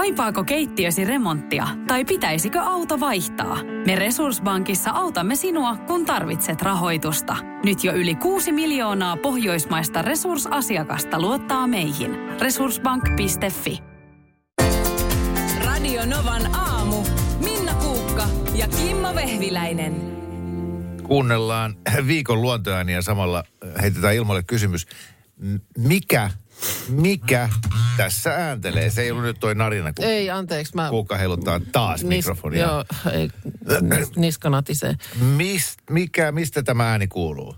Kaipaako keittiösi remonttia tai pitäisikö auto vaihtaa? Me Resurssbankissa autamme sinua, kun tarvitset rahoitusta. Nyt jo yli 6 miljoonaa pohjoismaista resursasiakasta luottaa meihin. Resurssbank.fi Radio Novan aamu. Minna Kuukka ja Kimmo Vehviläinen. Kuunnellaan viikon luontoääniä ja samalla heitetään ilmoille kysymys. Mikä, mikä tässä ääntelee? Se ei ollut nyt toi narina, kun Ei, anteeksi. Mä... Kuukka heiluttaa taas mikrofonia. Joo, ei, nis- niska natisee. Mis, mikä, mistä tämä ääni kuuluu?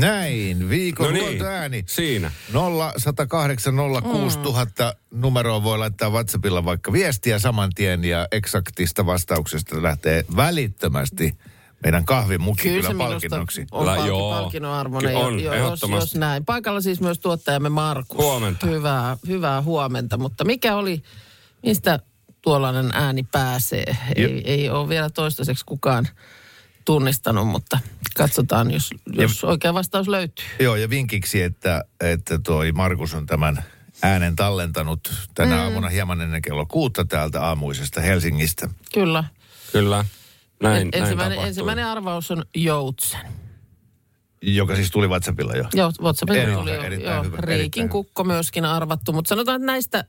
Näin, viikon No niin, luontoääni. siinä. 0 108 06 000 numeroon voi laittaa WhatsAppilla vaikka viestiä saman tien ja eksaktista vastauksesta lähtee välittömästi meidän kahvimukki kyllä, Kyllä palkinnoksi. on palki, joo. palkinnon arvoinen. On, jo- jo- jos, jos näin. Paikalla siis myös tuottajamme Markus. Huomenta. Hyvää, hyvää huomenta. Mutta mikä oli, mistä tuollainen ääni pääsee? Ei, ei ole vielä toistaiseksi kukaan tunnistanut, mutta katsotaan, jos, jos oikea vastaus löytyy. Joo, ja vinkiksi, että, että toi Markus on tämän äänen tallentanut tänä mm. aamuna hieman ennen kello kuutta täältä aamuisesta Helsingistä. Kyllä. Kyllä. Näin, En- näin ensimmäinen, tapahtui. ensimmäinen arvaus on joutsen. Joka siis tuli WhatsAppilla jo. Joo, WhatsAppilla Erittäin tuli jo, erittäin joo, hyvä, Riikin erittäin kukko myöskin arvattu, mutta sanotaan, että näistä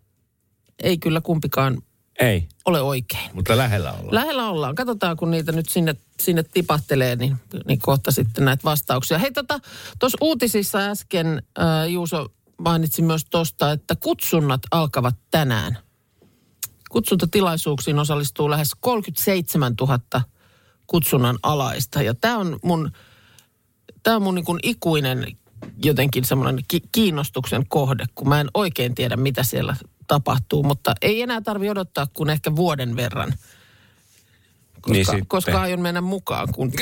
ei kyllä kumpikaan Ei. ole oikein. Mutta lähellä ollaan. Lähellä ollaan. Katsotaan, kun niitä nyt sinne, sinne tipahtelee, niin, niin kohta sitten näitä vastauksia. Hei, tuossa tota, uutisissa äsken äh, Juuso mainitsi myös tuosta, että kutsunnat alkavat tänään. Kutsuntatilaisuuksiin osallistuu lähes 37 000 kutsunnan alaista. Ja tämä on mun, tää on mun niin kuin ikuinen jotenkin semmoinen ki- kiinnostuksen kohde, kun mä en oikein tiedä, mitä siellä tapahtuu. Mutta ei enää tarvi odottaa kuin ehkä vuoden verran. Koska, Niin sitten. koska aion mennä mukaan. Kun...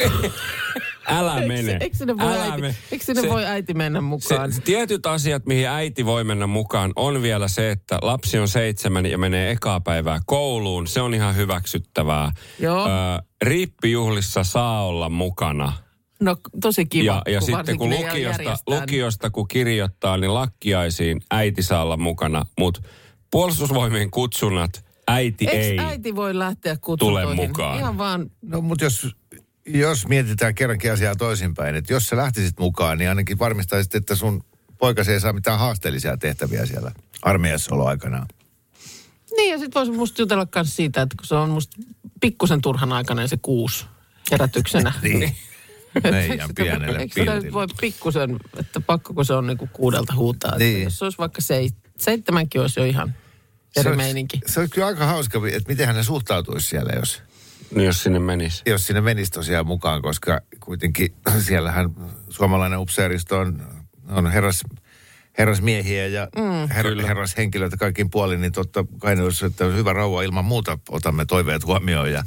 Älä mene. Eikö, eikö sinne, voi, Älä äiti, mene. eikö sinne Se- voi äiti mennä mukaan? Se, tietyt asiat, mihin äiti voi mennä mukaan, on vielä se, että lapsi on seitsemän ja menee ekaa päivää kouluun. Se on ihan hyväksyttävää. Joo. Ö, riippijuhlissa saa olla mukana. No tosi kiva. Ja, ja sitten varsinkin kun lukiosta, lukiosta kun kirjoittaa, niin lakkiaisiin äiti saa olla mukana. Mutta puolustusvoimien kutsunnat äiti Eikö ei. äiti voi lähteä kutsuntoihin? mukaan? Ihan vaan, No mutta jos, jos mietitään kerrankin asiaa toisinpäin, että jos sä lähtisit mukaan, niin ainakin varmistaisit, että sun poikasi ei saa mitään haasteellisia tehtäviä siellä armeijassa oloaikanaan. niin ja sitten voisi musta jutella myös siitä, että kun se on musta pikkusen turhan aikainen se kuusi herätyksenä. Niin. Meidän Sitä- pienelle Eikö sitä nyt piltille. voi pikkusen, että pakko kun se on niinku kuudelta huutaa. Niin. Jos se olisi vaikka seit, seitsemänkin olisi jo ihan eri Se olisi-. Se olisi kyllä aika hauska, että miten hän suhtautuisi siellä, jos, Niin jos sinne menisi. jos sinne menisi tosiaan mukaan, koska kuitenkin siellähän suomalainen upseeristo on, on herras, herrasmiehiä ja mm, her, Kyllä. herrashenkilöitä kaikin puolin, niin totta kai ne olisi, että hyvä rauha ilman muuta otamme toiveet huomioon ja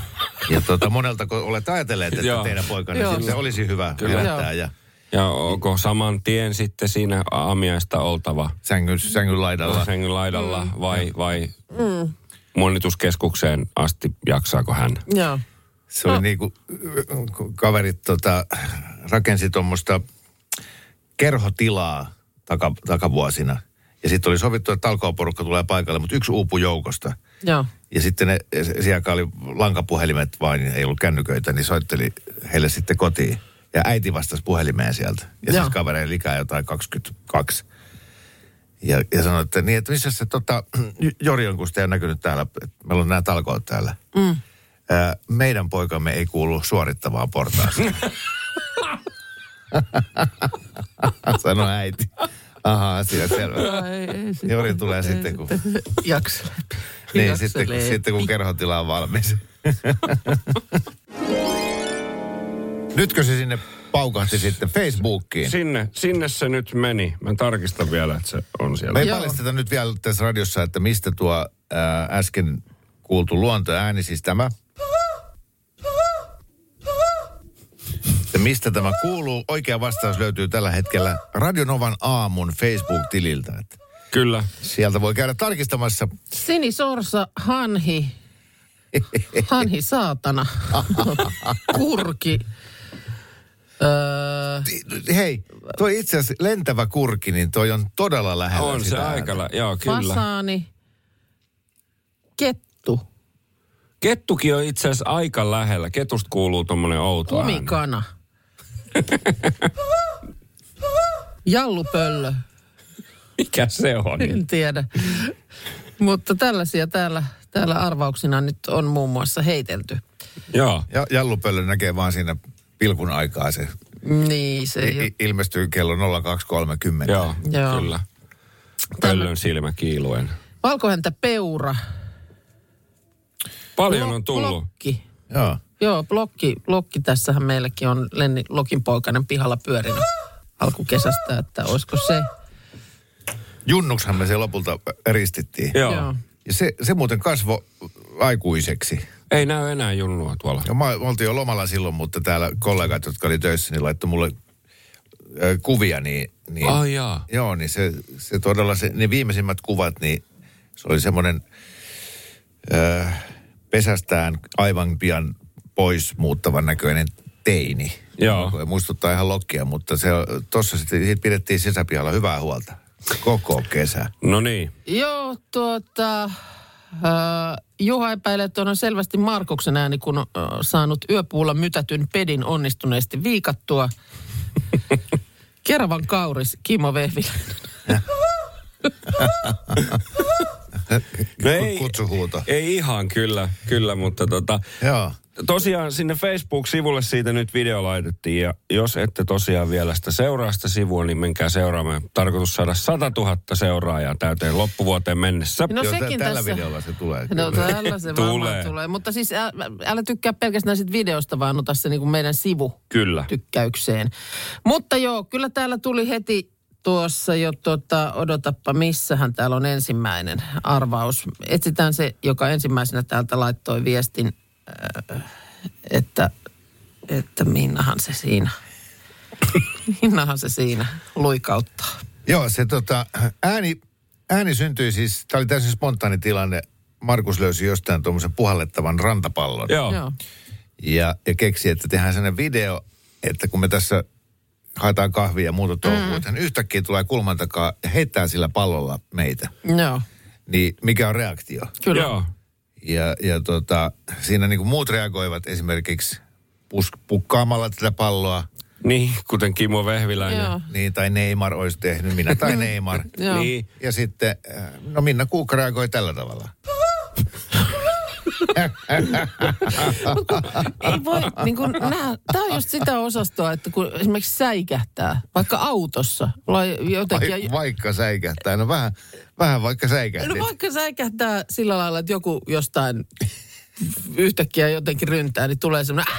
ja tota, monelta kun olet ajatelleet, että teidän poikanne sitten olisi hyvä Kyllä. herättää ja Ja onko saman tien sitten siinä aamiaista oltava sängyn, sängyn laidalla. sängyn laidalla vai, vai monituskeskukseen asti jaksaako hän? Joo. Se oli niin kuin, kun kaverit tota, rakensi tuommoista kerhotilaa taka, takavuosina. Ja sitten oli sovittu, että talkooporukka tulee paikalle, mutta yksi uupui joukosta. Joo. Ja sitten ne, siellä oli lankapuhelimet vain, niin ei ollut kännyköitä, niin soitteli heille sitten kotiin. Ja äiti vastasi puhelimeen sieltä. Ja Joo. siis kaveri oli ikää jotain 22. Ja, ja sanoi, että niin, että missä se tota, Jori on, kun sitä ei ole näkynyt täällä, että meillä on nämä talkoot täällä. Mm. Ää, meidän poikamme ei kuulu suorittavaan portaaseen. Sanoi äiti. Aha, asia selvä. Ei, ei, sit- Jori tulee ei sitten, kun- Jakselee. Niin, sitten, sitten kun kerhotila on valmis. Nytkö se sinne paukahti sitten Facebookiin? Sinne, sinne se nyt meni. Mä tarkistan vielä, että se on siellä. Me ei Joo. paljasteta nyt vielä tässä radiossa, että mistä tuo ää, äsken kuultu luontoääni, siis tämä. Ja mistä tämä kuuluu? Oikea vastaus löytyy tällä hetkellä Radionovan aamun Facebook-tililtä. Että Kyllä. sieltä voi käydä tarkistamassa. Sinisorsa, hanhi Hanhi saatana. Kurki. Öö, Hei, toi itse asiassa lentävä kurki, niin toi on todella lähellä On se sitä aika, lä- joo kyllä. fasaani. Kettu. Kettukin on itse asiassa aika lähellä. Ketusta kuuluu tommonen outo ääni. Kumikana. Jallupöllö. Mikä se on? En tiedä. Mutta tällaisia täällä, täällä arvauksina nyt on muun muassa heitelty. Joo. Ja Jallupöllö näkee vaan siinä pilkun aikaa se. Niin, se I- ilmestyy kello 02.30. Joo, Joo. kyllä. Pöllön silmä kiiluen. Valkohäntä peura. Paljon on tullut. Blokki. Joo. Joo, blokki, blokki tässähän meilläkin on Lenni Lokin poikainen pihalla pyörinyt alkukesästä, että olisiko se. Junnukshan me se lopulta ristittiin. Joo. Joo. Ja se, se muuten kasvoi aikuiseksi. Ei näy enää junnua tuolla. Ja mä, me oltiin jo lomalla silloin, mutta täällä kollegat, jotka oli töissä, niin laittoi mulle ö, kuvia, niin... niin Ai jaa. Joo, niin se, se todella, se, ne viimeisimmät kuvat, niin se oli semmoinen ö, pesästään aivan pian pois muuttavan näköinen teini. Joo. Joka Muistuttaa ihan lokkia, mutta se tuossa sitten siitä pidettiin sisäpihalla hyvää huolta. Koko kesä. No niin. Joo, tuota... Juha epäilee, että on selvästi Markuksen ääni, kun on saanut yöpuulla mytätyn pedin onnistuneesti viikattua. Keravan kauris, Kimmo Vehviläinen. No ei, Kutsuhuuto. ei ihan kyllä, kyllä, mutta tota, Joo. tosiaan sinne Facebook-sivulle siitä nyt video laitettiin ja jos ette tosiaan vielä sitä seuraa sitä sivua, niin menkää seuraamaan. Tarkoitus saada 100 000 seuraajaa täyteen loppuvuoteen mennessä. No Joo, sekin tällä tässä. videolla se tulee. No kyllä. tällä se Tulee. varmaan tulee. Mutta siis ä, älä tykkää pelkästään siitä videosta, vaan ota se niin kuin meidän sivu Kyllä. tykkäykseen. Mutta joo, kyllä täällä tuli heti tuossa jo, tota, odotappa, missähän täällä on ensimmäinen arvaus. Etsitään se, joka ensimmäisenä täältä laittoi viestin, äh, että, että Minnahan se siinä, Minnahan se siinä luikauttaa. Joo, se tota, ääni, ääni syntyi siis, tämä oli täysin spontaani tilanne. Markus löysi jostain tuommoisen puhallettavan rantapallon. Joo. Joo. Ja, ja keksi, että tehdään sellainen video, että kun me tässä haetaan kahvia ja muuta touhua, mm. hän yhtäkkiä tulee kulman takaa ja heittää sillä pallolla meitä. Joo, Niin mikä on reaktio? kyllä. Joo. Ja, ja tota, siinä niin kuin muut reagoivat esimerkiksi pus, pukkaamalla tätä palloa, Niin, kuten Kimmo Vehviläinen. Joo. niin, tai Neymar olisi tehnyt, minä tai Neymar. Joo. Niin. Ja sitten, äh, no Minna Kuukka reagoi tällä tavalla. Ei voi, niin kuin, nää, tämä on just sitä osastoa, että kun esimerkiksi säikähtää, vaikka autossa, jotenkin, Vai, vaikka säikähtää, no vähän, vähän vaikka säikähtit. No vaikka säikähtää sillä lailla, että joku jostain yhtäkkiä jotenkin ryntää, niin tulee semmoinen!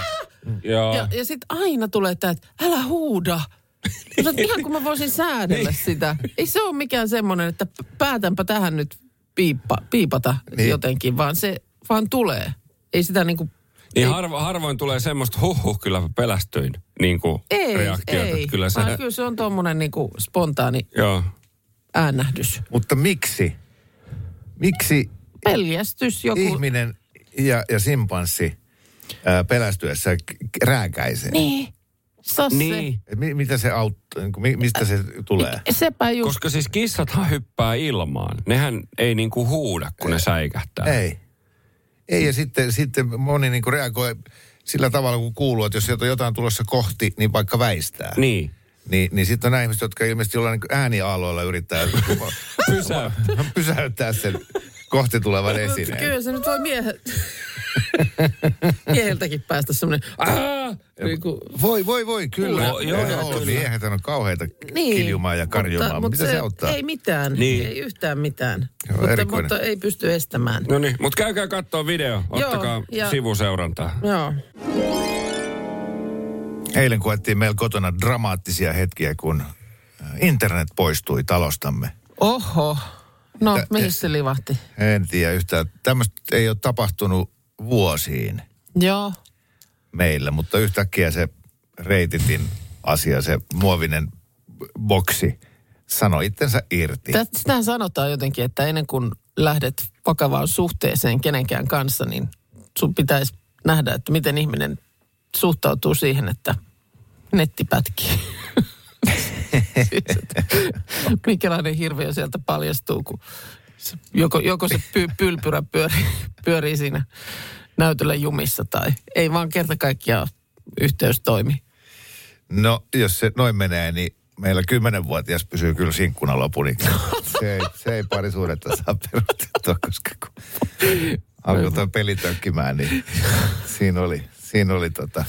Joo. ja, ja sitten aina tulee tämä, että älä huuda. Mutta ihan kun mä voisin säädellä sitä. Ei se ole mikään semmoinen, että päätänpä tähän nyt piippa, piipata Niin. jotenkin, vaan se vaan tulee. Ei sitä niinku... Niin ei, harvo, harvoin tulee semmoista huhhuh, kyllä pelästyin niin kuin ei, reaktiota. ei. Kyllä se, vaan kyllä se on tuommoinen niinku spontaani joo. äännähdys. Mutta miksi? Miksi Peljästys joku... ihminen ja, ja simpanssi ää, pelästyessä rääkäisee? Niin. Sasse. Niin. Mi, mitä se auttaa, niin kuin, mi- mistä se tulee? Sepä just. Koska siis kissathan hyppää ilmaan. Nehän ei niinku huuda, kun ne säikähtää. Ei. Ei, ja sitten, sitten moni niin kuin reagoi sillä tavalla, kun kuuluu, että jos sieltä on jotain tulossa kohti, niin vaikka väistää. Niin. Niin, niin sitten on nämä ihmiset, jotka ilmeisesti jollain niin ääniaaloilla yrittää Pysä. pysäyttää sen kohti tulevan esineen. Kyllä se nyt voi miehe... mieheltäkin päästä semmoinen... "Aa!" Niin kuin, Voi, voi, voi, kyllä. Voi, joo, joo, kyllä. Miehet on kauheita niin. kiljumaan ja karjumaan. Mutta, mutta Mitä se, se auttaa? Ei mitään. Niin. Ei yhtään mitään. Joo, mutta, erikoinen. mutta ei pysty estämään. No niin, mutta käykää katsoa video. Ottakaa Joo, ja- sivuseurantaa. Joo. Eilen koettiin meillä kotona dramaattisia hetkiä, kun äh, internet poistui talostamme. Oho. No, Tä- mihin se livahti? En tiedä yhtään. Tämmöistä ei ole tapahtunut vuosiin Joo. meillä, mutta yhtäkkiä se reititin asia, se muovinen boksi, sanoi itsensä irti. Sitähän sanotaan jotenkin, että ennen kuin lähdet vakavaan suhteeseen kenenkään kanssa, niin sun pitäisi nähdä, että miten ihminen suhtautuu siihen, että netti pätkii. Mikälainen hirviö sieltä paljastuu, kun joko, joko se py, pylpyrä pyörii, pyörii siinä näytöllä jumissa tai ei vaan kerta kaikkiaan yhteys toimi. No, jos se noin menee, niin meillä kymmenenvuotias pysyy kyllä sinkkuna lopun ikään. Se ei, se ei parisuudetta saa perustettua, koska kun alkoi tuo peli tökkimään, niin siinä oli, siinä oli tota...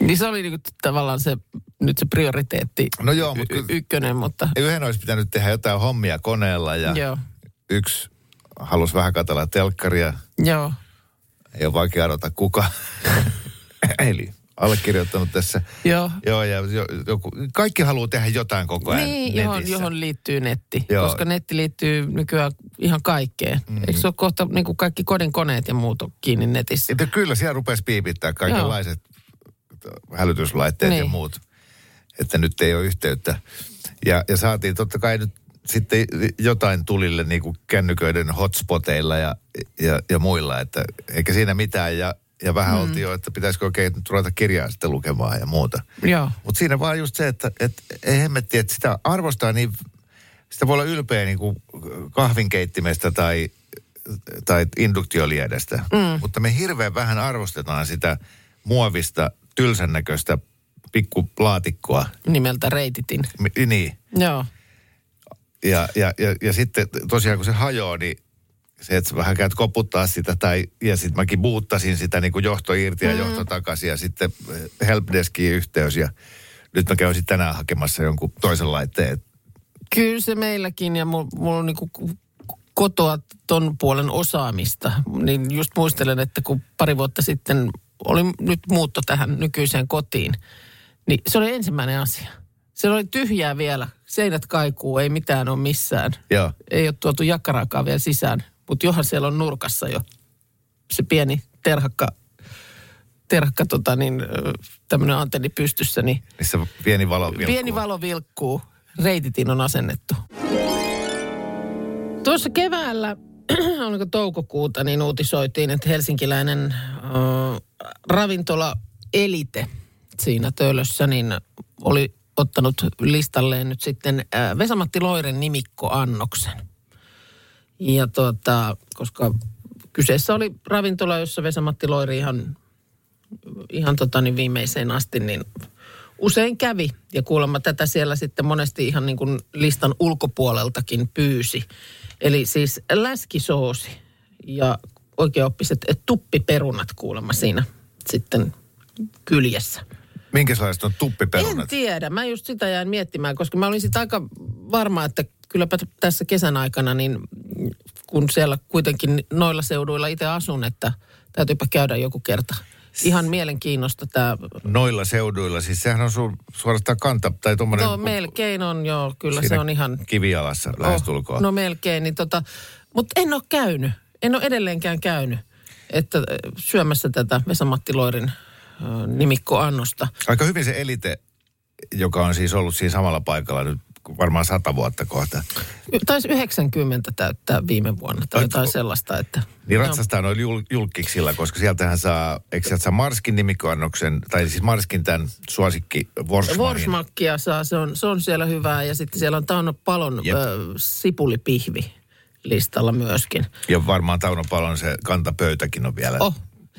Niin se oli niinku tavallaan se, nyt se prioriteetti No joo, mutta y- ykkönen, mutta yhden olisi pitänyt tehdä jotain hommia koneella ja joo, yksi halusi vähän katsella telkkaria. joo. Ei ole vaikea arvata kuka. Eli allekirjoittanut tässä. Joo. Joo, ja jo- joku, kaikki haluaa tehdä jotain koko ajan Niin, johon, netissä. johon liittyy netti, Joo. Joo. koska netti liittyy nykyään ihan kaikkeen. Mm. Eikö se ole kohta niin kuin kaikki kodin koneet ja muut on kiinni netissä? Että kyllä siellä rupesi piipittää kaikenlaiset hälytyslaitteet niin. ja muut, että nyt ei ole yhteyttä. Ja, ja saatiin totta kai nyt sitten jotain tulille niin kuin kännyköiden hotspoteilla ja, ja, ja muilla, että eikä siinä mitään. Ja, ja vähän mm. oltiin jo, että pitäisikö oikein nyt ruveta kirjaa sitten lukemaan ja muuta. Mutta siinä vaan just se, että, että ei hemmetti, että sitä arvostaa niin, sitä voi olla ylpeä niin kuin kahvinkeittimestä tai, tai induktioliedestä. Mm. Mutta me hirveän vähän arvostetaan sitä muovista, tylsän näköistä pikkulaatikkoa. Nimeltä reititin. Mi- Niin. Joo. Ja, ja, ja, ja sitten tosiaan kun se hajoaa, niin se, että vähän käyt koputtaa sitä, tai, ja sitten mäkin buuttasin sitä niin kuin johto irti ja mm. johto takaisin, ja sitten eh, helpdeskiin yhteys, ja nyt mä käyn sitten tänään hakemassa jonkun toisen laitteen. Kyllä se meilläkin ja mulla mul on niinku kotoa ton puolen osaamista. Niin just muistelen, että kun pari vuotta sitten oli nyt muutto tähän nykyiseen kotiin, niin se oli ensimmäinen asia. Se oli tyhjää vielä. Seinät kaikuu, ei mitään ole missään. Joo. Ei ole tuotu jakkaraakaan vielä sisään. Mutta johan siellä on nurkassa jo se pieni terhakka, terhakka tota niin, tämmöinen antenni pystyssä, niin Missä pieni valo vilkkuu. Pieni valo vilkkuu. Reititin on asennettu. Tuossa keväällä, oliko toukokuuta, niin uutisoitiin, että helsinkiläinen äh, ravintola Elite siinä töölössä, niin oli ottanut listalleen nyt sitten äh, Vesamatti Loiren nimikkoannoksen. Ja tuota, koska kyseessä oli ravintola, jossa Vesamatti Loiri ihan ihan tota niin viimeiseen asti, niin usein kävi. Ja kuulemma tätä siellä sitten monesti ihan niin kuin listan ulkopuoleltakin pyysi. Eli siis läskisoosi ja oikeaoppiset tuppiperunat kuulemma siinä sitten kyljessä. Minkälaiset on tuppiperunat? En tiedä. Mä just sitä jäin miettimään, koska mä olin sitä aika varma, että kylläpä tässä kesän aikana, niin kun siellä kuitenkin noilla seuduilla itse asun, että täytyypä käydä joku kerta. Ihan mielenkiinnosta tämä Noilla seuduilla, siis sehän on su, suorastaan kanta, tai tuommoinen... No melkein on joo, kyllä se on ihan... Kivialassa lähestulkoon. Oh, no melkein, niin tota, mutta en ole käynyt, en ole edelleenkään käynyt, että äh, syömässä tätä Vesa-Matti Loirin äh, nimikkoannosta. Aika hyvin se elite, joka on siis ollut siinä samalla paikalla nyt varmaan sata vuotta kohta. Taisi 90 täyttää viime vuonna tai Ai, jotain sellaista, että... Niin ratsastaa noilla jul, julkiksilla, koska sieltähän saa, eikö sieltä saa Marskin nimikkoannoksen, tai siis Marskin tämän suosikki Worsmanin. Worsmakkia saa, se on, se on siellä hyvää ja sitten siellä on Tauno Palon Jep. ö, sipulipihvi listalla myöskin. Ja varmaan Tauno Palon se kantapöytäkin on vielä Oh.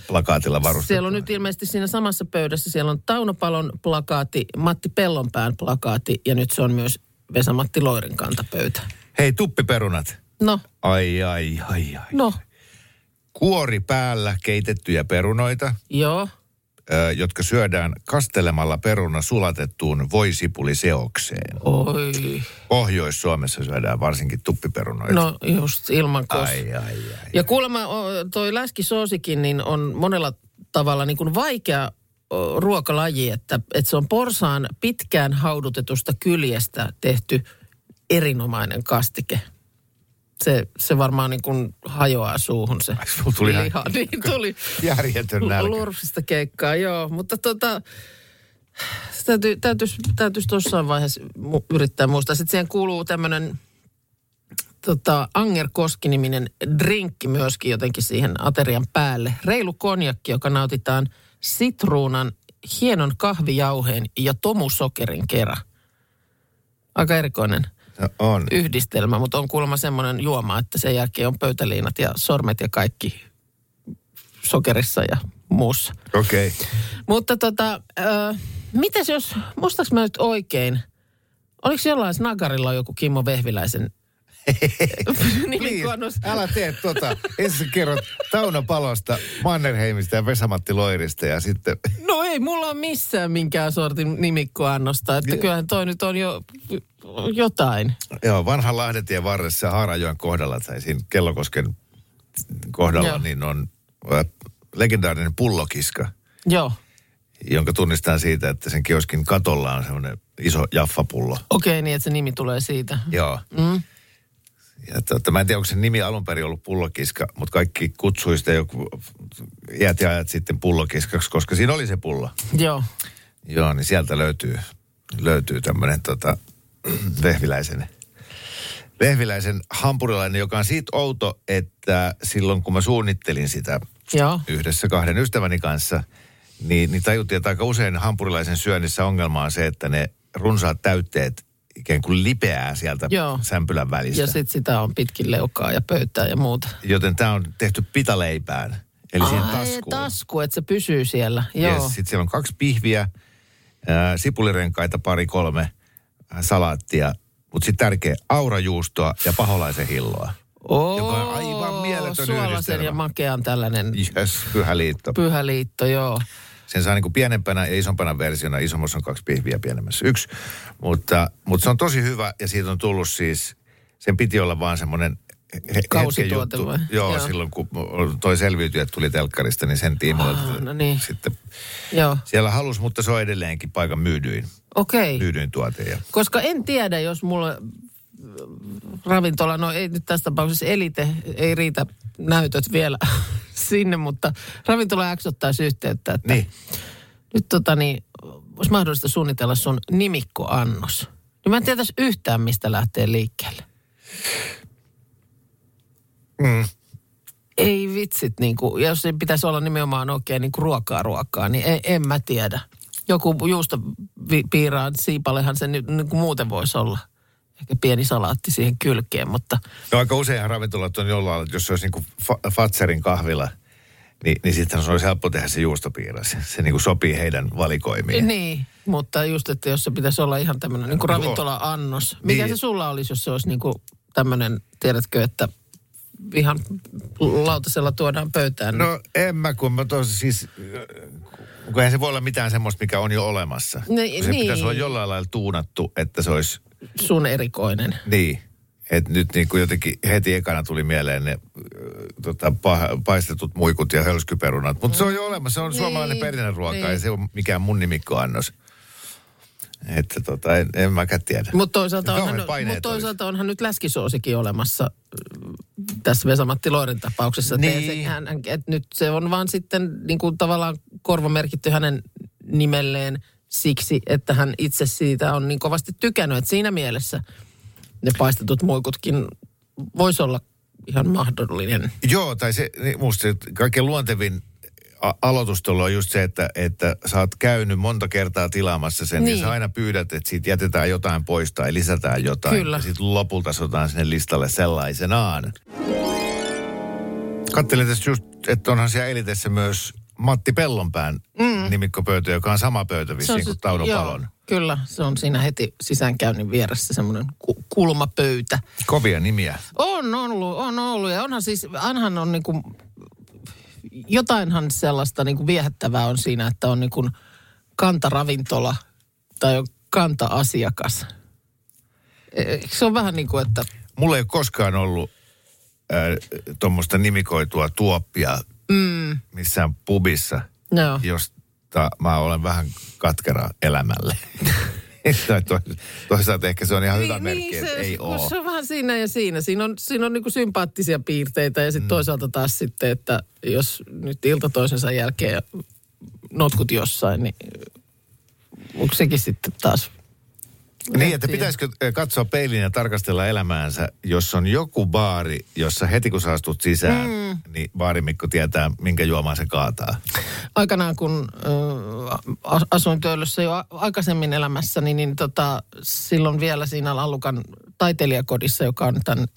plakaatilla varustettu. Siellä on nyt ilmeisesti siinä samassa pöydässä, siellä on Tauno Palon plakaati, Matti Pellonpään plakaati ja nyt se on myös Vesa-Matti Loirin kantapöytä. Hei, tuppiperunat. No, Ai, ai, ai, ai. no, Kuori päällä keitettyjä perunoita, joo. ö, jotka syödään kastelemalla peruna sulatettuun voisipuliseokseen. Oi. Pohjois-Suomessa syödään varsinkin tuppiperunoita. No just ilman kos. ai, ai, ai. Ja kuulemma o, toi läskisoosikin niin on monella tavalla niin kuin vaikea ruokalaji, että, että se on porsaan pitkään haudutetusta kyljestä tehty erinomainen kastike. Se, se varmaan niin kuin hajoaa suuhun se sulla tuli ihan- liha. Niin tuli Järjetön nälkä. lurfista keikkaa, joo. Mutta tota, täytyy, täytyisi, täytyisi tuossa vaiheessa mu- yrittää muistaa. Sitten siihen kuuluu tämmöinen tota, Anger Koski-niminen drinkki myöskin jotenkin siihen aterian päälle. Reilu konjakki, joka nautitaan sitruunan, hienon kahvijauheen ja tomusokerin kerran. Aika erikoinen No, on. yhdistelmä, mutta on kuulemma semmoinen juoma, että sen jälkeen on pöytäliinat ja sormet ja kaikki sokerissa ja muussa. Okei. Okay. Mutta tota, ö, mitäs jos, muistaaks mä nyt oikein, oliko jollain snagarilla joku Kimmo Vehviläisen nimikonnus? älä tee tota. Ensin kerrot Tauno Palosta, Mannerheimista ja Vesamatti Loirista ja sitten... No ei mulla ole missään minkään sortin nimikkoannosta, että kyllähän toi nyt on jo jotain. Joo, vanhan Lahdetien varressa Haarajoen kohdalla tai siinä Kellokosken kohdalla, Joo. niin on legendaarinen pullokiska, Joo, jonka tunnistaa siitä, että sen kioskin katolla on semmoinen iso jaffapullo. okei niin, että se nimi tulee siitä. Joo. Mm. Ja tota, mä en tiedä, onko se nimi alun perin ollut pullokiska, mutta kaikki kutsui sitä joku iät ja ajat sitten pullokiskaksi, koska siinä oli se pullo. Joo, Joo, niin sieltä löytyy, löytyy tämmöinen tota, vehviläisen, vehviläisen hampurilainen, joka on siitä outo, että silloin kun mä suunnittelin sitä joo. yhdessä kahden ystäväni kanssa, niin, niin tajuttiin, että aika usein hampurilaisen syönnissä ongelma on se, että ne runsaat täytteet ikään kuin lipeää sieltä Joo. sämpylän välistä. Ja sitten sitä on pitkin leukaa ja pöytää ja muuta. Joten tämä on tehty pitaleipään, eli siihen Ai, taskuun. tasku, että se pysyy siellä. Joo. Yes, sitten siellä on kaksi pihviä, ää, sipulirenkaita, pari kolme, salaattia, mutta sitten tärkeä aurajuustoa ja paholaisen hilloa. Oo, joka on aivan mieletön ja makean tällainen Yes, pyhä liitto. pyhä liitto, joo. Sen saa niinku pienempänä ja isompana versiona. Isommassa on kaksi pihviä, pienemmässä yksi. Mutta, mutta se on tosi hyvä ja siitä on tullut siis, sen piti olla vaan semmoinen Kausituote juttu. Joo, Joo. silloin kun toi selviytyjät tuli telkkarista, niin sen tiimoilta Ah, no niin. sitten Joo, siellä halus, mutta se on edelleenkin paikan myydyin, okei. myydyin tuote. Ja Koska en tiedä, jos mulla ravintola, no ei nyt tässä tapauksessa elite, ei riitä näytöt vielä sinne, mutta ravintola X ottaisi yhteyttä, että Niin. nyt tota niin, olisi mahdollista suunnitella sun nimikkoannos. Niin mä en tietäisi yhtään, mistä lähtee liikkeelle. Mm. Ei vitsit, niin kuin, jos se pitäisi olla nimenomaan oikein niin kuin ruokaa ruokaa, niin en, en mä tiedä. Joku juustopiiraan siipalehan se niin, niin kuin muuten voisi olla. Ehkä pieni salaatti siihen kylkeen, mutta No aika useinhan ravintolat on jollain lailla, että jos se olisi niin kuin fa- Fatserin kahvila, niin, niin sitten se olisi helppo tehdä se juustopiiras. Se niin kuin sopii heidän valikoimiin. niin. Mutta just, että jos se pitäisi olla ihan tämmöinen niin kuin ravintola-annos. Mikä Niin. se sulla olisi, jos se olisi niin kuin tämmöinen, tiedätkö, että ihan lautasella tuodaan pöytään. No en mä, kun mä tos, siis, kun eihän se voi olla mitään semmoista, mikä on jo olemassa. Niin, se niin. pitäisi olla jollain lailla tuunattu, että se olisi Sun erikoinen. niin. Että nyt niin kuin jotenkin heti ekana tuli mieleen ne tota, pa- paistetut muikut ja hölskyperunat. Mutta se on jo olemassa, se on Niin, suomalainen perinneruoka, niin. ei se ole mikään mun nimikkoannos. Että tota, en, en mäkään tiedä. Mutta toisaalta, onhan, mut toisaalta onhan nyt läskisoosikin olemassa mm, tässä Vesamatti Loirin tapauksessa. Niin. Se, hän, et nyt se on vaan sitten niin kuin tavallaan korvamerkitty hänen nimelleen siksi, että hän itse siitä on niin kovasti tykännyt. Että siinä mielessä ne paistetut muikutkin voisi olla ihan mahdollinen. Joo, tai se, niin musta se kaikkein luontevin aloitus tuolla on just se, että, että sä oot käynyt monta kertaa tilaamassa sen, niin. Niin. ja sä aina pyydät, että siitä jätetään jotain pois tai lisätään jotain. Kyllä. Ja sitten lopulta se otetaan sinne listalle sellaisenaan. Kattelin tässä just, että onhan siellä elitessä myös Matti Pellonpään mm. nimikkopöytä, joka on sama pöytä vissiin kuin Tauno Palon. Kyllä, se on siinä heti sisäänkäynnin vieressä semmoinen ku, kulmapöytä. Kovia nimiä. On ollut, on ollut. Ja onhan siis, ainahan on niinku, jotainhan sellaista niinku viehättävää on siinä, että on niinku kantaravintola tai on kanta-asiakas. E- Se on vähän niin kuin, että Mulla ei ole koskaan ollut äh, tuommoista nimikoitua tuoppia mm. missään pubissa. no, josta mä olen vähän katkera elämälle. Toisaalta ehkä se on ihan hyvä merkki, että ei no ole. se on vähän siinä ja siinä. Siinä on, siinä on niinku sympaattisia piirteitä ja sitten mm. toisaalta taas sitten, että jos nyt ilta toisensa jälkeen notkut jossain, niin onko sekin sitten taas Niin, että pitäisikö eh, katsoa peiliin ja tarkastella elämäänsä, jos on joku baari, jossa heti kun sä astut sisään, mm. niin baarimikko tietää, minkä juomaan se kaataa. Aikanaan kun äh, asuin Töölössä jo aikaisemmin elämässäni, niin tota, silloin vielä siinä Lallukan taiteilijakodissa, joka on tämän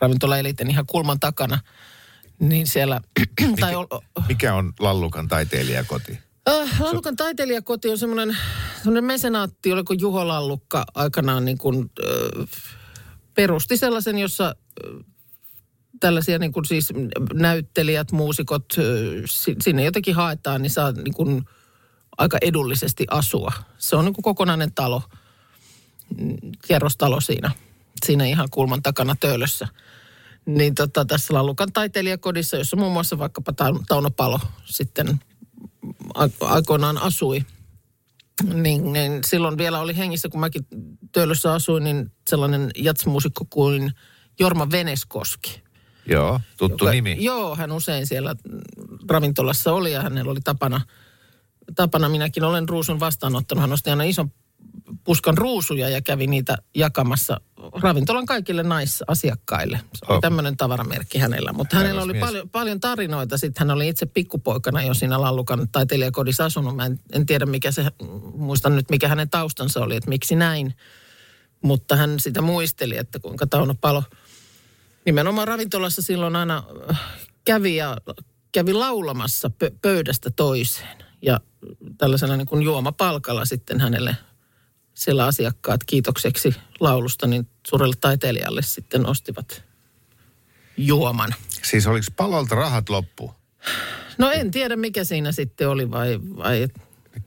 ravintolaeliten ihan kulman takana, niin siellä... tai ol, Mikä on Lallukan taiteilijakoti? Äh, Lallukan taiteilijakoti on semmoinen, semmoinen mesenaatti, oliko Juho Lallukka aikanaan niin kuin, äh, perusti sellaisen, jossa äh, tällaisia niin kuin siis näyttelijät, muusikot, äh, si- sinne jotenkin haetaan, niin saa niin kuin aika edullisesti asua. Se on niin kuin kokonainen talo, mm, kerrostalo siinä, siinä ihan kulman takana töölössä. Niin tota, tässä Lallukan taiteilijakodissa, jossa muun muassa vaikkapa Ta- Tauno Palo sitten aikoinaan asui, niin, niin silloin vielä oli hengissä, kun mäkin Töölössä asuin, niin sellainen jatsmuusikko kuin Jorma Veneskoski. Joo, tuttu Joka- nimi. Joo, hän usein siellä ravintolassa oli ja hänellä oli tapana, tapana minäkin olen ruusun vastaanottanut. Hän osti aina ison puskan ruusuja ja kävi niitä jakamassa ravintolan kaikille naisasiakkaille. Se oli Oh. tämmöinen tavaramerkki hänellä. Mutta hänellä oli paljon, paljon tarinoita. Sitten hän oli itse pikkupoikana jo siinä Lallukan taiteilijakodissa asunut. Mä en, en tiedä mikä se, muistan nyt mikä hänen taustansa oli, että miksi näin. Mutta hän sitä muisteli, että kuinka Tauno Palo nimenomaan ravintolassa silloin aina äh, kävi ja kävi laulamassa pö- pöydästä toiseen. Ja tällaisena niin kuin juomapalkalla sitten hänelle siellä asiakkaat kiitokseksi laulusta, niin suurelle taiteilijalle sitten ostivat juoman. Siis oliko palolta rahat loppu? No en tiedä, mikä siinä sitten oli vai, vai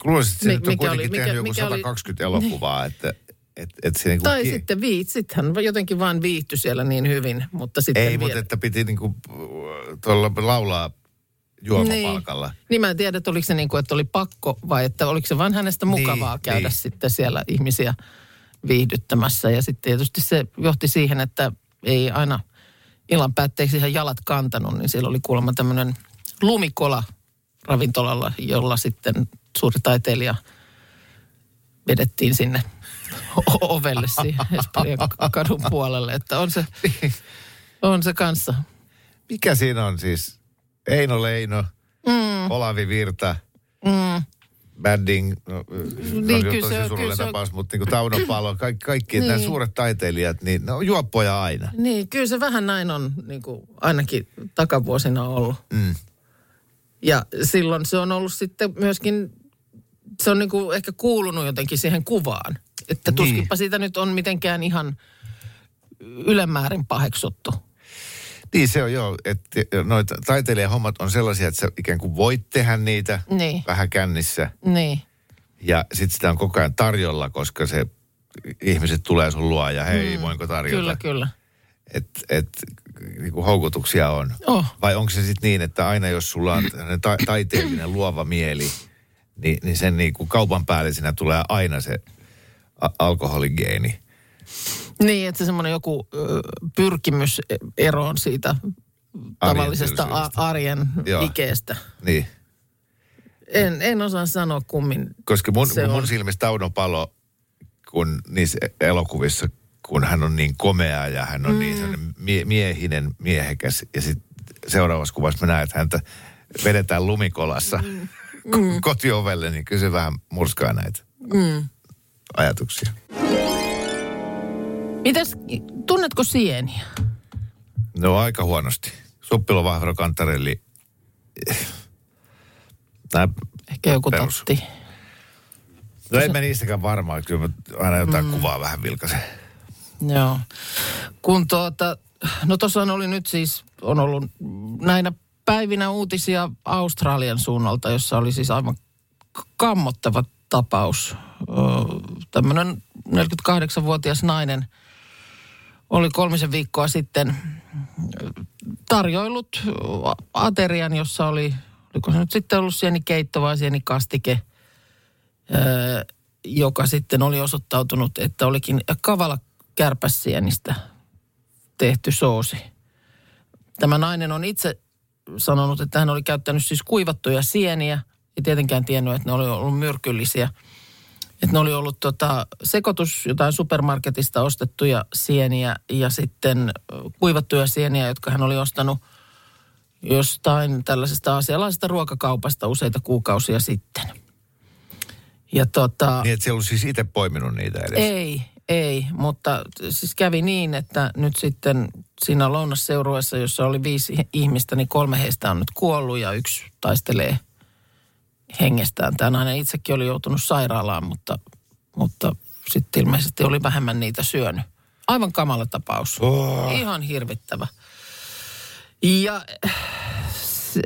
Luulisin, että se Mi- nyt on mikä oli- kuitenkin mikä- tehnyt joku mikä oli- 120 elokuvaa, että et, et se niinku tai ki- sitten viit, sitten hän jotenkin vaan viihtyi siellä niin hyvin, mutta sitten Ei, vielä- mutta että piti niinku äh, tuolla laulaa juomapalkalla. Niin. niin mä en tiedä, että oliko se niin kuin, että oli pakko vai että oliko se vain hänestä mukavaa Niin, käydä niin. sitten siellä ihmisiä viihdyttämässä. Ja sitten tietysti se johti siihen, että ei aina illan päätteeksi ihan jalat kantanut, niin siellä oli kuulemma tämmöinen lumikola ravintolalla, jolla sitten suuri taiteilija vedettiin sinne ovelle siihen Espanjan kadun puolelle, että on se, on se kanssa. Mikä siinä on siis? Eino Leino, mm. Olavi Virta, mm. Badding, no, niin, Niin, on kyllä tosi surullinen tapaus, mutta niin kuin Tauno Palo, kaikki, kaikki niin. nämä Niin. suuret taiteilijat, niin ne on juoppoja aina. Niin, kyllä se vähän näin on niin kuin ainakin takavuosina ollut. Mm. Ja silloin se on ollut sitten myöskin, se on niin kuin ehkä kuulunut jotenkin siihen kuvaan. Että Niin. tuskinpa siitä nyt on mitenkään ihan ylemmäärin paheksuttu. Niin se on joo, että noita taiteilijahommat on sellaisia, että sä ikään kuin voit tehdä niitä Niin. vähän kännissä. Niin, Ja sitten sitä on koko ajan tarjolla, koska se ihmiset tulee sun luo ja hei, mm. voinko tarjota. kyllä, kyllä. Että et, niinku houkutuksia on. Oh. Vai onko se sitten niin, että aina jos sulla on ta- taiteellinen luova mieli, niin, niin sen niinku kaupan päällisenä tulee aina se a- alkoholigeeni. Niin, että se semmoinen joku ö, pyrkimys eroon siitä tavallisesta a- arjen Joo. ikeestä. Niin. En, en osaa sanoa kummin. Koska mun, Se mun on. silmissä Tauno Palo, kun niissä elokuvissa, kun hän on niin komea ja hän on mm. niin mie- miehinen, miehekäs. Ja sitten seuraavassa kuvassa mä näen, että häntä vedetään lumikolassa mm. kotiovelle, niin kyllä se vähän murskaa näitä mm. ajatuksia. Mitäs, tunnetko sieniä? No aika huonosti. Suppilo, Vahvero, Kantarelli. Nää, Ehkä joku Perus. totti. no en mä niistäkään varmaan. Kyllä mä aina jotain mm. kuvaa vähän vilkaisen. Joo. Kun tuota, no tuossa oli nyt siis, on ollut näinä päivinä uutisia Australian suunnalta, jossa oli siis aivan kammottava tapaus. Tämmöinen 48-vuotias nainen oli kolmisen viikkoa sitten tarjoillut aterian, jossa oli, oliko se nyt sitten ollut sienikeitto vai sienikastike, öö, joka sitten oli osoittautunut, että olikin kavala kärpäsienistä tehty soosi. Tämä nainen on itse sanonut, että hän oli käyttänyt siis kuivattuja sieniä. Ei tietenkään tiennyt, että ne oli ollut myrkyllisiä. Että ne oli ollut tota, sekoitus jotain supermarketista ostettuja sieniä ja sitten kuivattuja sieniä, jotka hän oli ostanut jostain tällaisesta asialaisesta ruokakaupasta useita kuukausia sitten. Ja tota, Niin, että siellä on siis itse poiminut niitä edes. ei, ei, mutta siis kävi niin, että nyt sitten siinä lounasseurueessa, jossa oli viisi ihmistä, niin kolme heistä on nyt kuollut ja yksi taistelee hengestään. Tämä nainen itsekin oli joutunut sairaalaan, mutta, mutta sitten ilmeisesti oli vähemmän niitä syönyt. Aivan kamala tapaus. Oh. Ihan hirvittävä. Ja se,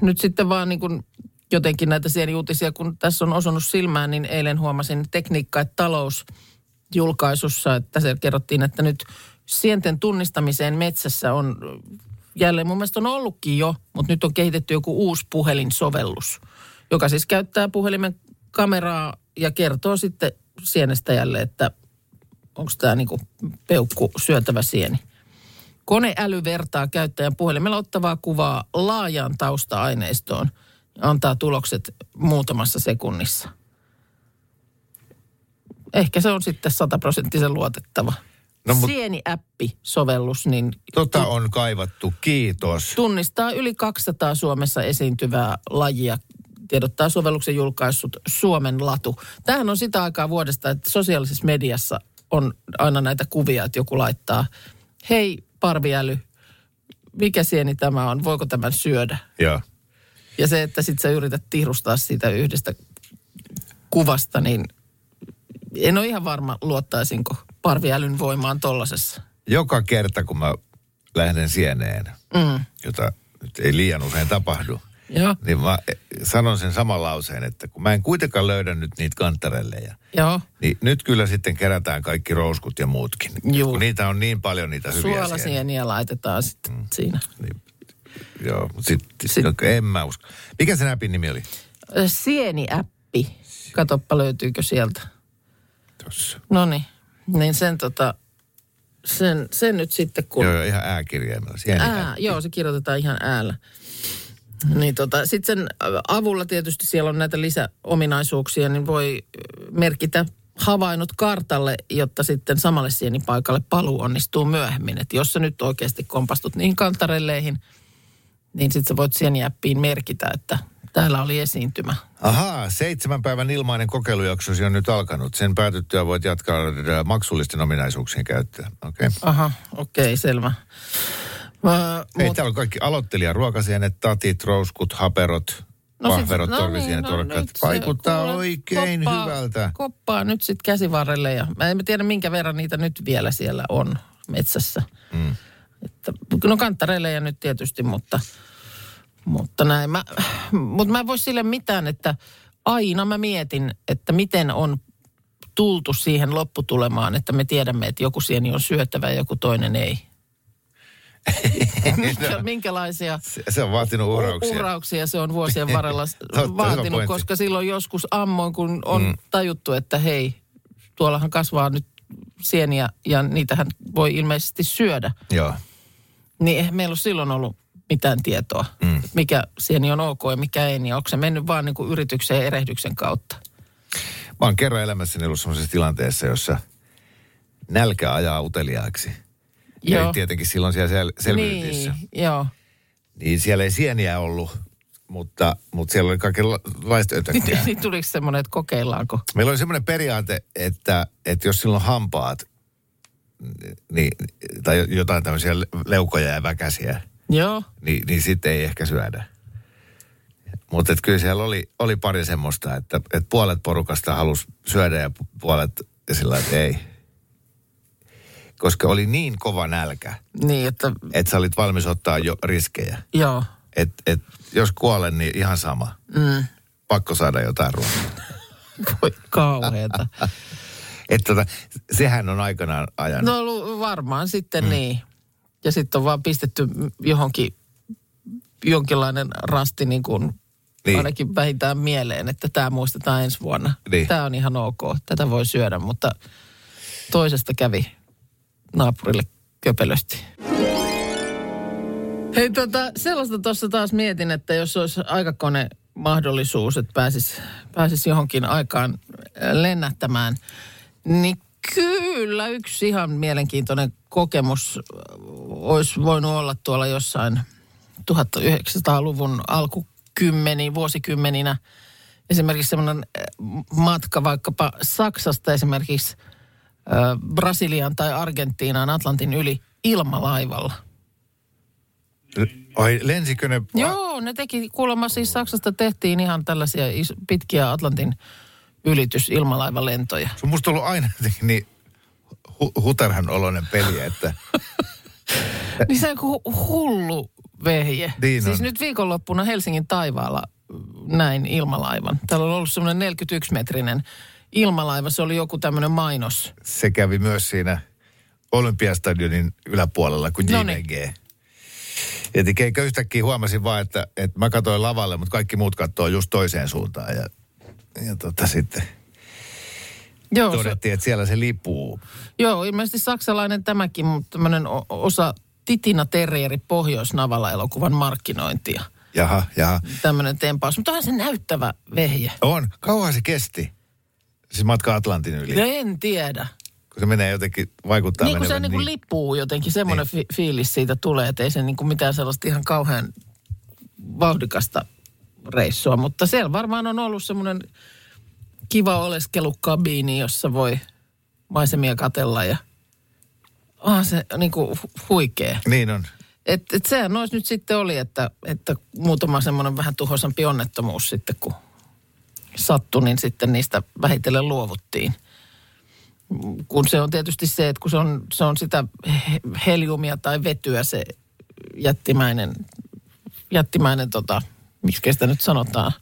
nyt sitten vaan niin kuin jotenkin näitä sieniuutisia, kun tässä on osunut silmään, niin eilen huomasin tekniikka- ja talous julkaisussa, että se kerrottiin, että nyt sienten tunnistamiseen metsässä on jälleen mun mielestä on ollutkin jo, mutta nyt on kehitetty joku uusi puhelinsovellus, joka siis käyttää puhelimen kameraa ja kertoo sitten sienestäjälle, että onko tämä niinku peukku syötävä sieni. Koneäly vertaa käyttäjän puhelimella ottavaa kuvaa laajaan tausta-aineistoon ja antaa tulokset muutamassa sekunnissa. Ehkä se on sitten sataprosenttisen luotettava. No, mut- Sieni-appi-sovellus, niin Tota on kaivattu, kiitos. tunnistaa yli 200 Suomessa esiintyvää lajia. Tiedottaa sovelluksen julkaissut Suomen latu. Tämähän on sitä aikaa vuodesta, että sosiaalisessa mediassa on aina näitä kuvia, että joku laittaa, hei parviäly, mikä sieni tämä on, voiko tämän syödä? Joo. Ja se, että sit sä yrität tihrustaa siitä yhdestä kuvasta, niin en ole ihan varma, luottaisinko parviälyn voimaan tollasessa. Joka kerta, kun mä lähden sieneen, Mm. jota nyt ei liian usein tapahdu, Joo, niin mä sanon sen saman lauseen, että kun mä en kuitenkaan löydä nyt niitä kantarelleja, joo. niin nyt kyllä sitten kerätään kaikki rouskut ja muutkin. Juu. Kun niitä on niin paljon niitä hyviä sieniä. Suolasieniä laitetaan sitten mm. siinä. Niin, joo, sitten Sit- sit, en mä usko. Mikä sen appin nimi oli? Sieni-appi. Katoppa löytyykö sieltä. Tossa. No niin, sen tota, sen, sen nyt sitten kun... Joo, joo, ihan ääkirjaimella. Ää, joo, se kirjoitetaan ihan äällä. Niin tota, sitten sen avulla tietysti siellä on näitä lisäominaisuuksia, niin voi ö, merkitä havainnot kartalle, jotta sitten samalle sienipaikalle paluu onnistuu myöhemmin. Että jos sä nyt oikeasti kompastut niihin kantarelleihin, niin sitten sä voit sieniäppiin merkitä, että täällä oli esiintymä. Ahaa, seitsemän päivän ilmainen kokeilujaksosi on nyt alkanut. Sen päätyttyä voit jatkaa äh, maksullisten ominaisuuksien käyttöä. Okei. Okay. Aha, okei, okay, selvä. Ö, Ei, mut- täällä on kaikki aloittelija, ruokasienet, tatit, rouskut, haperot, no pahverot, no torvisienet, niin, se Vaikuttaa oikein koppaa- hyvältä. Koppaa nyt sitten käsivarrelle ja mä en tiedä minkä verran niitä nyt vielä siellä on metsässä. Mm. Että, no kantarelleja nyt tietysti, mutta, mutta näin. Mä, mutta mä en voi sille mitään, että aina mä mietin, että miten on tultu siihen lopputulemaan, että me tiedämme, että joku sieni on syöttävä ja joku toinen ei. Minkä, minkälaisia Se, se on vaatinut uhrauksia. Urauksia se on vuosien varrella Totta, vaatinut, koska silloin joskus ammoin, kun on mm. tajuttu, että hei, tuollahan kasvaa nyt sieniä ja niitähän voi ilmeisesti syödä. Joo. Niin eihän meillä ole silloin ollut mitään tietoa, mm. mikä sieni on ok ja mikä ei, niin onko se mennyt vaan niin kuin yrityksen ja erehdyksen kautta. Mä oon kerran elämässäni ollut sellaisessa tilanteessa, jossa nälkä ajaa uteliaaksi. Joo. tietenkin silloin siellä sel- selviytyessä. Niin, joo. Niin siellä ei sieniä ollut, mutta, mutta siellä oli kaikenlaista ötökkää. Niin tuliko semmoinen, että kokeillaanko? Meillä oli semmoinen periaate, että, että jos silloin hampaat, niin, tai jotain tämmöisiä leukoja ja väkäsiä, Joo. niin, niin sitten ei ehkä syödä. Mutta kyllä siellä oli, oli pari semmoista, että, että puolet porukasta halusi syödä ja pu- puolet sillä että ei. Koska oli niin kova nälkä, Niin, että että sä olit valmis ottaa jo riskejä. joo. Et, et, jos kuolen, niin ihan sama. Mm. Pakko saada jotain ruokaa. Voi kauheeta. Että tota, sehän on aikanaan ajanut. No lu- varmaan sitten mm. niin. Ja sitten on vaan pistetty johonkin jonkinlainen rasti niin kuin niin. ainakin vähintään mieleen, että tämä muistetaan ensi vuonna. Niin. Tämä on ihan ok, tätä voi syödä, mutta toisesta kävi naapurille köpelösti. Hei tota, sellaista tuossa taas mietin, että jos olisi aikakone mahdollisuus, että pääsis, pääsis johonkin aikaan lennättämään. Niin kyllä yksi ihan mielenkiintoinen kokemus olisi voinut olla tuolla jossain 1900-luvun alkukymmeni, vuosikymmeninä. Esimerkiksi semmoinen eh, matka vaikkapa Saksasta esimerkiksi Brasiliaan tai Argentiinaan Atlantin yli ilmalaivalla. Ai, lensikö ne? Joo, ne teki kuulemma siis Saksasta tehtiin ihan tällaisia is- pitkiä Atlantin ylitys ilmalaivalentoja. Se on musta ollut aina jotenkin niin hu- huterhan oloinen peli, että Niin se on joku hullu vehje. Niin siis nyt viikonloppuna Helsingin taivaalla näin ilmalaivan. Täällä on ollut semmoinen 41-metrinen ilmalaiva. Se oli joku tämmöinen mainos. se kävi myös siinä Olympiastadionin yläpuolella kuin. JVG. Ja keikö yhtäkkiä huomasin vaan, että, että mä katsoin lavalle, mutta kaikki muut katsoo just toiseen suuntaan. Ja, ja tota sitten Joo, se, todettiin, että siellä se lipuu. joo ilmeisesti saksalainen tämäkin, mutta tämmöinen osa Titina Terrieri Pohjoisnavalla elokuvan markkinointia. Jaha, jaha. Tämmöinen tempaus. Mutta onhan se näyttävä vehje. On. Kauan se kesti. Siis matka Atlantin yli. No en tiedä. Kun se menee jotenkin, vaikuttaa Niin kuin se menevän niin kuin lipuu jotenkin, semmoinen fi- fiilis siitä tulee, että ei se niin kuin mitään sellaista ihan kauhean vauhdikasta reissua. Mutta siellä varmaan on ollut semmoinen kiva oleskelukabiini, jossa voi maisemia katella ja ah, se niin kuin hu- huikea. Niin on. Et, et sehän nois nyt sitten oli, että, että muutama semmoinen vähän tuhoisampi onnettomuus sitten, kun sattui, niin sitten niistä vähitellen luovuttiin. Kun se on tietysti se, että kun se on, se on sitä he- heliumia tai vetyä se jättimäinen, jättimäinen tota, miksi sitä nyt sanotaan,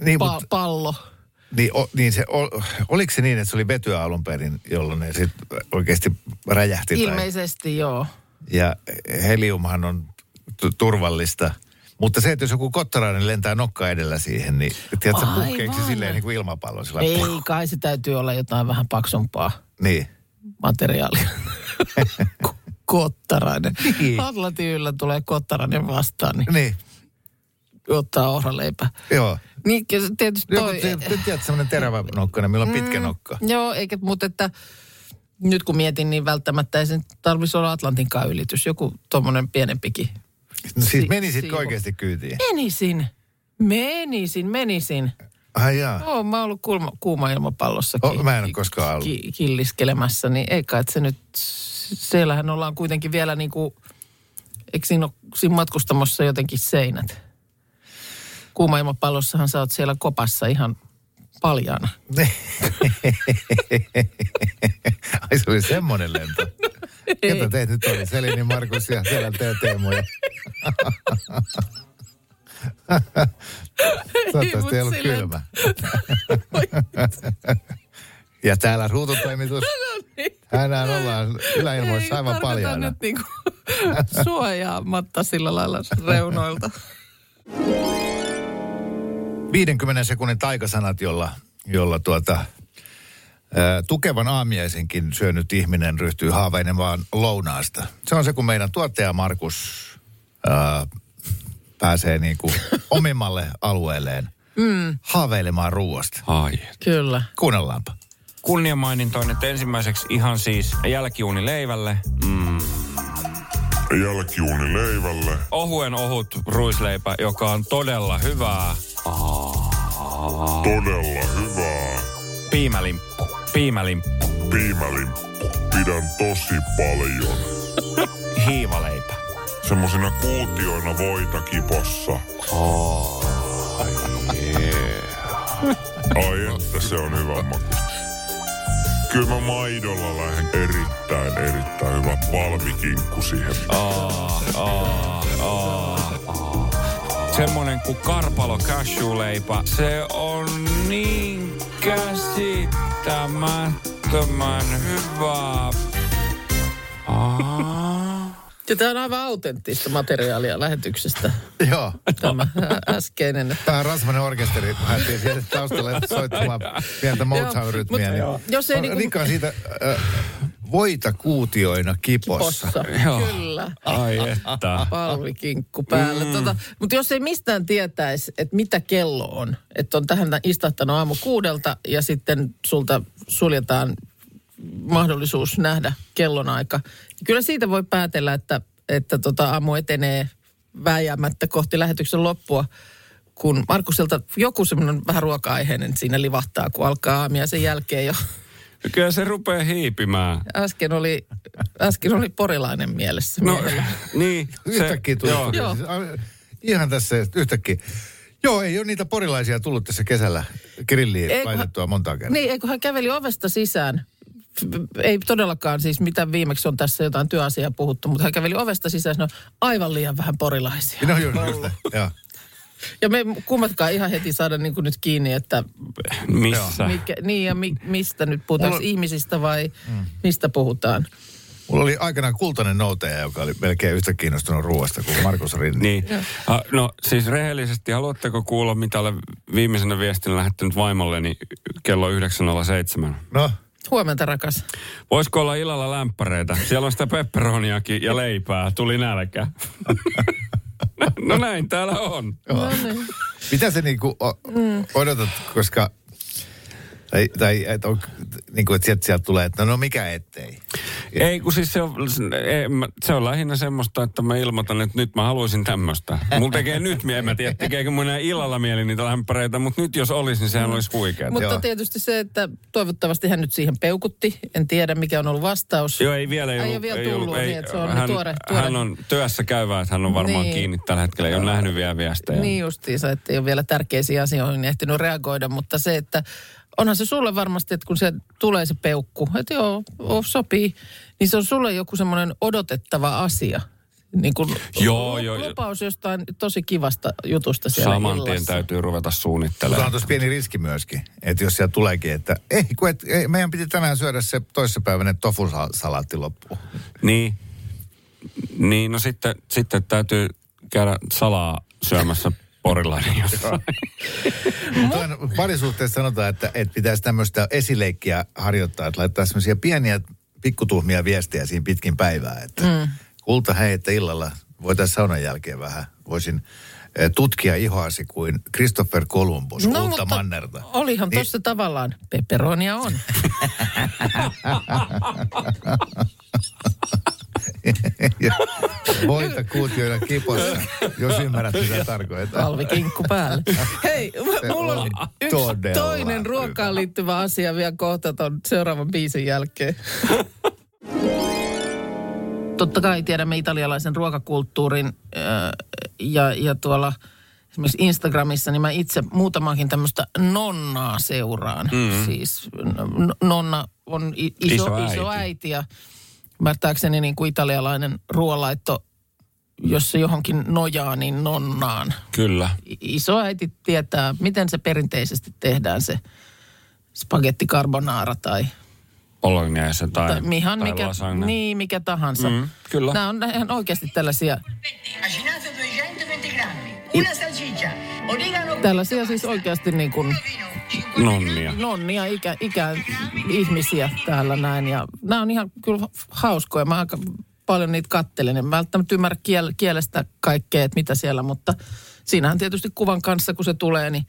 Niin, pa- mutta- pallo. Niin, o, niin se, o, oliko se niin, että se oli vetyä alun perin, jolloin ne sitten oikeasti räjähti? Tai, Ilmeisesti joo. ja heliumhan on tu- turvallista. Mutta se, että jos joku kottarainen lentää nokka edellä siihen, niin tiedätkö, puhkeeksi silleen niin kuin ilmapallo. Sillä Ei kai se täytyy olla jotain vähän paksumpaa. Niin. materiaalia. Ko- Kottarainen. Niin. Atlantin yllä tulee kottarainen vastaan, niin Niin, ottaa ohraleipä. joo. Niin tietysti Joku, toi... te, te tiedät, semmoinen terävä nokkainen, millä on pitkä nokka. Joo, eikä, mutta että nyt kun mietin, niin välttämättä ei sen tarvitsisi olla Atlantinkaan ylitys. Joku tuommoinen pienempikin. No siis Si- menisitkö oikeasti kyytiin? Menisin. Menisin, menisin. Ai jaa. Joo, mä oon ollut kuuma, kuuma ilmapallossakin. Oh, mä en ole koskaan ollut. Ki, killiskelemässä, niin ei kai että se nyt, siellähän ollaan kuitenkin vielä niin kuin, eikö siinä ole siinä matkustamossa jotenkin seinät? Kuuma ilmapallossahan sä oot siellä kopassa ihan paljaana. Ai se oli semmoinen lento. Ketä teet nyt oli? Selini, Markus ja siellä te Teemu. Ja... Toivottavasti ei ollut silleen- kylmä. ja täällä ruututoimitus. Tänään ollaan yläilmoissa aivan paljaana. nyt niinku suojaamatta sillä lailla reunoilta. 50 sekunnin taikasanat, jolla, jolla tuota, tukevan aamiaisenkin syönyt ihminen ryhtyy haaveilemaan lounaasta. Se on se, kun meidän tuottaja Markus ää, pääsee niin kuin omimmalle alueelleen mm. haaveilemaan ruoasta. Ai. Kyllä. Kuunnellaanpa. Kunniamainintoin, että ensimmäiseksi ihan siis jälkiuuni leivälle. Mm. Jälkiuuni leivälle. Ohuen ohut ruisleipä, joka on todella hyvää. Todella hyvää. Piimälimppu. Piimälimppu. Piimälimppu. Pidän tosi paljon. Hiivaleipä. Semmosina kuutioina voita kipossa. Ai että se on hyvä makusta. Kyllä mä maidolla lähden erittäin, erittäin hyvä palmikinkku siihen. Aa, aa, aa, aa. Semmonen kuin karpalo cashew-leipä. Se on niin käsittämättömän hyvää. Ja tämä on aivan autenttista materiaalia lähetyksestä. Joo. Tämä äskeinen. Tämä on Rasmanen orkesteri. Lähdettiin sieltä taustalle soittamaan pientä Motown-rytmiä. mut- Niin. joo. Jos ei No, niinku- siitä äh, voita kuutioina kipossa. Possa. Joo. Kyllä. Ai että. palvikinkku päällä. Mm. Tota, mutta jos ei mistään tietäisi, että mitä kello on, että on tähän istahtanut aamu kuudelta ja sitten sulta suljetaan mahdollisuus nähdä kellonaika. niin Kyllä siitä voi päätellä, että, että tota aamu etenee vääjäämättä kohti lähetyksen loppua, kun Markuselta joku semmoinen vähän ruoka-aiheinen siinä livahtaa, kun alkaa aamia sen jälkeen jo. Kyllä se rupeaa hiipimään. Äsken oli, äsken oli porilainen mielessä. No, miehellä. niin. Yhtäkkiä tuli. joo. Joo. Ihan tässä yhtäkkiä. Joo, ei ole niitä porilaisia tullut tässä kesällä grilliin Eikö- laitettua monta kertaa. Niin, eikö hän käveli ovesta sisään. Ei todellakaan siis, mitä viimeksi on tässä jotain työasiaa puhuttu, mutta hän käveli ovesta sisään, no aivan liian vähän porilaisia. No just, joo. Ja me kummatkaan ihan heti saada niin kuin nyt kiinni, että Missä? mikä, niin ja mi, mistä nyt puhutaan, Mulla- ihmisistä vai mistä puhutaan. Mulla oli aikanaan kultainen noutaja, joka oli melkein yhtä kiinnostunut ruoasta kuin Markus Rinne. Niin. Ha, no siis rehellisesti, haluatteko kuulla, mitä olen viimeisenä viestinä lähettänyt vaimolleni kello 9.07? No, Huomenta rakas. Voisiko olla illalla lämpäreitä? Siellä on sitä pepperoniakin ja leipää. Tuli nälkä. no näin täällä on. joo. Mitä se niinku o- odotat, koska... Tai, tai että on, niinku, että sieltä, sieltä tulee, että no, no mikä ettei. Ei, kun siis se on, ei, se on lähinnä semmoista, että mä ilmoitan, että nyt mä haluaisin tämmöistä. Mulla tekee nyt, en mä tiedä, tekeekö mun enää illalla mieli niitä lämpäreitä, mutta nyt jos olisi, niin sehän olisi huikeaa. Mutta Joo. tietysti se, että toivottavasti hän nyt siihen peukutti. En tiedä, mikä on ollut vastaus. Joo, ei vielä Ei ollut, ole vielä tullut, niin, että se on hän, tuore- tuore. hän on työssä käyvä, että hän on varmaan Niin. kiinni tällä hetkellä. Ei ole nähnyt vielä viestejä. Niin justiinsa, että ei ole vielä tärkeisiin asioihin ehtinyt reagoida, mutta se, että onhan se sulle varmasti, että kun se tulee se peukku, että joo, oh, sopii, niin se on sulle joku semmoinen odotettava asia. Niin kuin Joo, joo, joo. lupaus jostain tosi kivasta jutusta siellä Saman tien täytyy ruveta suunnittelemaan. on tuossa pieni riski myöskin, että jos sieltä tuleekin, että ei, kun et, ei, meidän piti tänään syödä se toissapäiväinen tofusalaatti loppuun. Niin. Niin, no sitten, sitten täytyy käydä salaa syömässä porilainen jossain. Parisuhteessa sanotaan, että, että pitäisi tämmöistä esileikkiä harjoittaa, että laittaa semmoisia pieniä pikkutuhmia viestejä siinä pitkin päivää, että mm. kulta hei, että illalla voitaisiin saunan jälkeen vähän, voisin eh, tutkia ihoasi kuin Christopher Columbus, no, uutta mannerta. olihan Niin- tuossa tavallaan, peperonia on. Ja voita kuutioida kipossa, jos ymmärrät mitä tarkoittaa. Talvikinkku päälle. Hei, mulla on yksi todella toinen ruokaan liittyvä asia vielä kohta ton seuraavan biisin jälkeen. Totta kai tiedämme italialaisen ruokakulttuurin äh, ja, ja tuolla esimerkiksi Instagramissa, niin mä itse muutamankin tämmöistä nonnaa seuraan. Mm. Siis nonna on Iso iso, äiti. iso äiti ja ymmärtääkseni niin kuin italialainen ruoanlaitto, jos se johonkin nojaa, niin nonnaan Kyllä. isoäiti tietää, miten se perinteisesti tehdään se spagetti carbonara tai, Bolognese tai, tai ihan tai mikä, lasagne. niin, mikä tahansa. Mm, kyllä. Nämä on ihan oikeasti tällaisia, macinato 220 grammi, una salsiccia, origano, tällaisia siis oikeasti niin kuin Nonnia. nonnia ikä, ikä ihmisiä täällä näin. Ja nämä on ihan kyllä hauskoja. Mä aika paljon niitä kattelen. En välttämättä ymmärrä kiel, kielestä kaikkea, että mitä siellä, mutta siinähän tietysti kuvan kanssa, kun se tulee, niin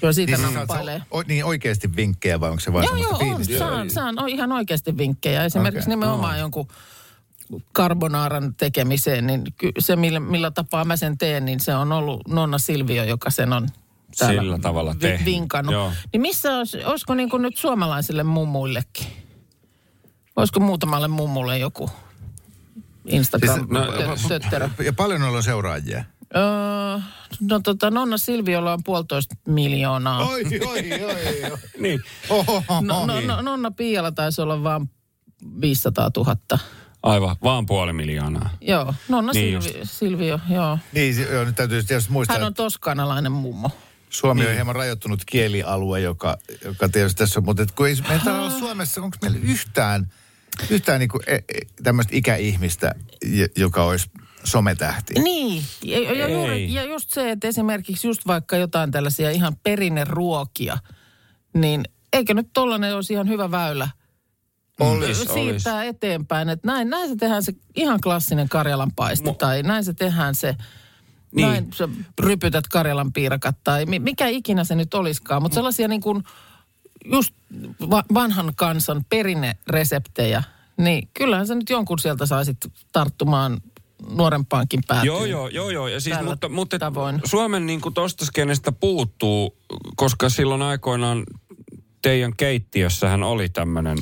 kyllä siitä Niin, nappailee. o, niin oikeasti vinkkejä vai onko se vain Joo, joo, on. Saan, saan on ihan oikeasti vinkkejä. Esimerkiksi okay. nimenomaan jonkun carbonaaran tekemiseen, niin se millä, millä tapaa mä sen teen, niin se on ollut Nonna Silvio, joka sen on täällä Sillä tavalla vi- tehnyt. vinkannut. Joo. Niin missä olisi, olisiko niin kuin nyt suomalaisille mummuillekin? Olisiko muutamalle mummulle joku instagram Siis, no, no? Ja paljon noilla on seuraajia. Öö, no tota, Nonna Silviolla on puolitoista miljoonaa. Oi, oi, oi, oi. Niin. Oho, No, no, no, Nonna Piialla taisi olla vain 500 000. Aivan, vaan puoli miljoonaa. Joo, Nonna Niin Silvi, Silvio, joo. Niin, joo, nyt täytyy tietysti muistaa, Hän on toskanalainen mummo. Suomi Niin. on hieman rajoittunut kielialue, joka, joka tietysti tässä on, mutta et kun ei meillä olla Suomessa, onko meillä yhtään, yhtään e, e, tämmöistä ikäihmistä, joka olisi sometähti? Niin, ja, ja, Ei. juuri, ja just se, että esimerkiksi just vaikka jotain tällaisia ihan perinneruokia, niin eikö nyt tollainen olisi ihan hyvä väylä Olis, siirtää olis. eteenpäin. Että näin, näin se tehdään se ihan klassinen Karjalan paiste Mo- tai näin se tehdään se, Niin. näin sä rypytät Karjalan piirakat tai mi- mikä ikinä se nyt olisikaan. Mutta sellaisia niin kuin just va- vanhan kansan perinnereseptejä, niin kyllähän sä nyt jonkun sieltä saisit tarttumaan nuorempaankin päätyyn. Joo, joo, joo, joo. Ja siis, mutta, mutta tavoin. Suomen niin kuin tosta skenestä puuttuu, koska silloin aikoinaan teidän keittiössähän oli tämmöinen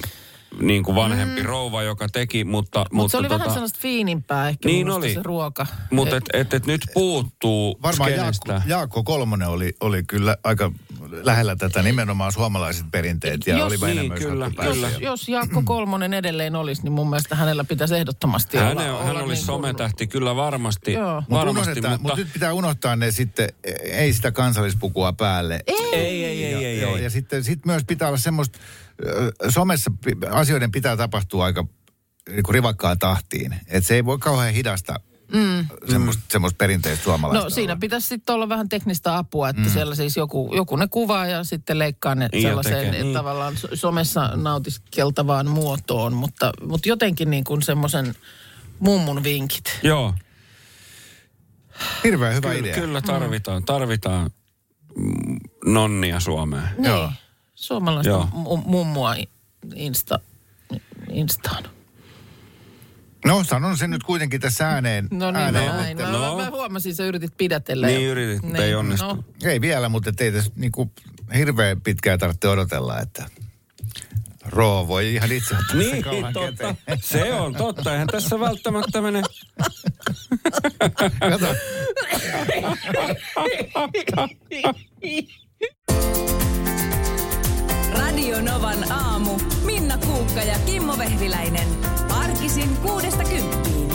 niin kuin vanhempi mm. rouva, joka teki, mutta... Mutta mutta se oli tota, vähän sellaista fiinimpää ehkä Niin oli. se ruoka. Mutta et, et, et nyt puuttuu Varmaan. Jaakko, Jaakko Kolmonen oli, oli kyllä aika lähellä tätä nimenomaan suomalaiset perinteet ja Jos- oli niin, myös kyllä, hakkupäässä. jos, jos Jaakko Kolmonen edelleen olisi, niin mun mielestä hänellä pitäisi ehdottomasti Hän, olla. hän olla olisi niin sometähti kyllä varmasti, Joo. Mutta varmasti, unohdetaan, mutta... mutta nyt pitää unohtaa ne sitten, ei sitä kansallispukua päälle. Ei, ei, ei, ei, ei, Joo, ei. ja sitten sit myös pitää olla semmoista, somessa asioiden pitää tapahtua aika niin kuin rivakkaan tahtiin. Että se ei voi kauhean hidasta mm. semmoista, semmoista perinteistä suomalaista No siinä olla. pitäisi sitten olla vähän teknistä apua, että mm. siellä siis joku, joku ne kuvaa ja sitten leikkaa ne Niin sellaiseen tekee, niin. tavallaan so- somessa nautiskeltavaan muotoon, mutta, mutta jotenkin niin kuin semmoisen mummun vinkit. Joo, Hirveän hyvä kyllä, idea. kyllä tarvitaan, tarvitaan mm, nonnia Suomeen. Niin. Joo. Suomalaista Joo. mu- mummua insta, instaan. No sanon sen nyt kuitenkin tässä ääneen. No niin, ääneen näin. mutta- Mä, No. mä, mä huomasin, sä yritit pidätellä. Niin yritit, mutta ei onnistu. No, Ei vielä, mutta ei tässä niinku hirveän pitkään tarvitse odotella, että Roo voi ihan itse ottaa sen Niin, kauhan totta. käteen. Se on totta. Eihän tässä välttämättä mene... Kato, Radio Novan aamu. Minna Kuukka ja Kimmo Vehviläinen. Arkisin kuudesta kymppiin.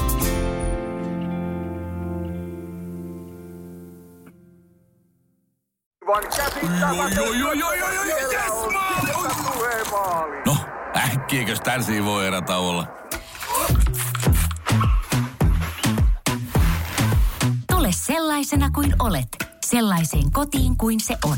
No, äkkiäkös tän voi erätauolla? Tule sellaisena kuin olet, sellaiseen kotiin kuin se on.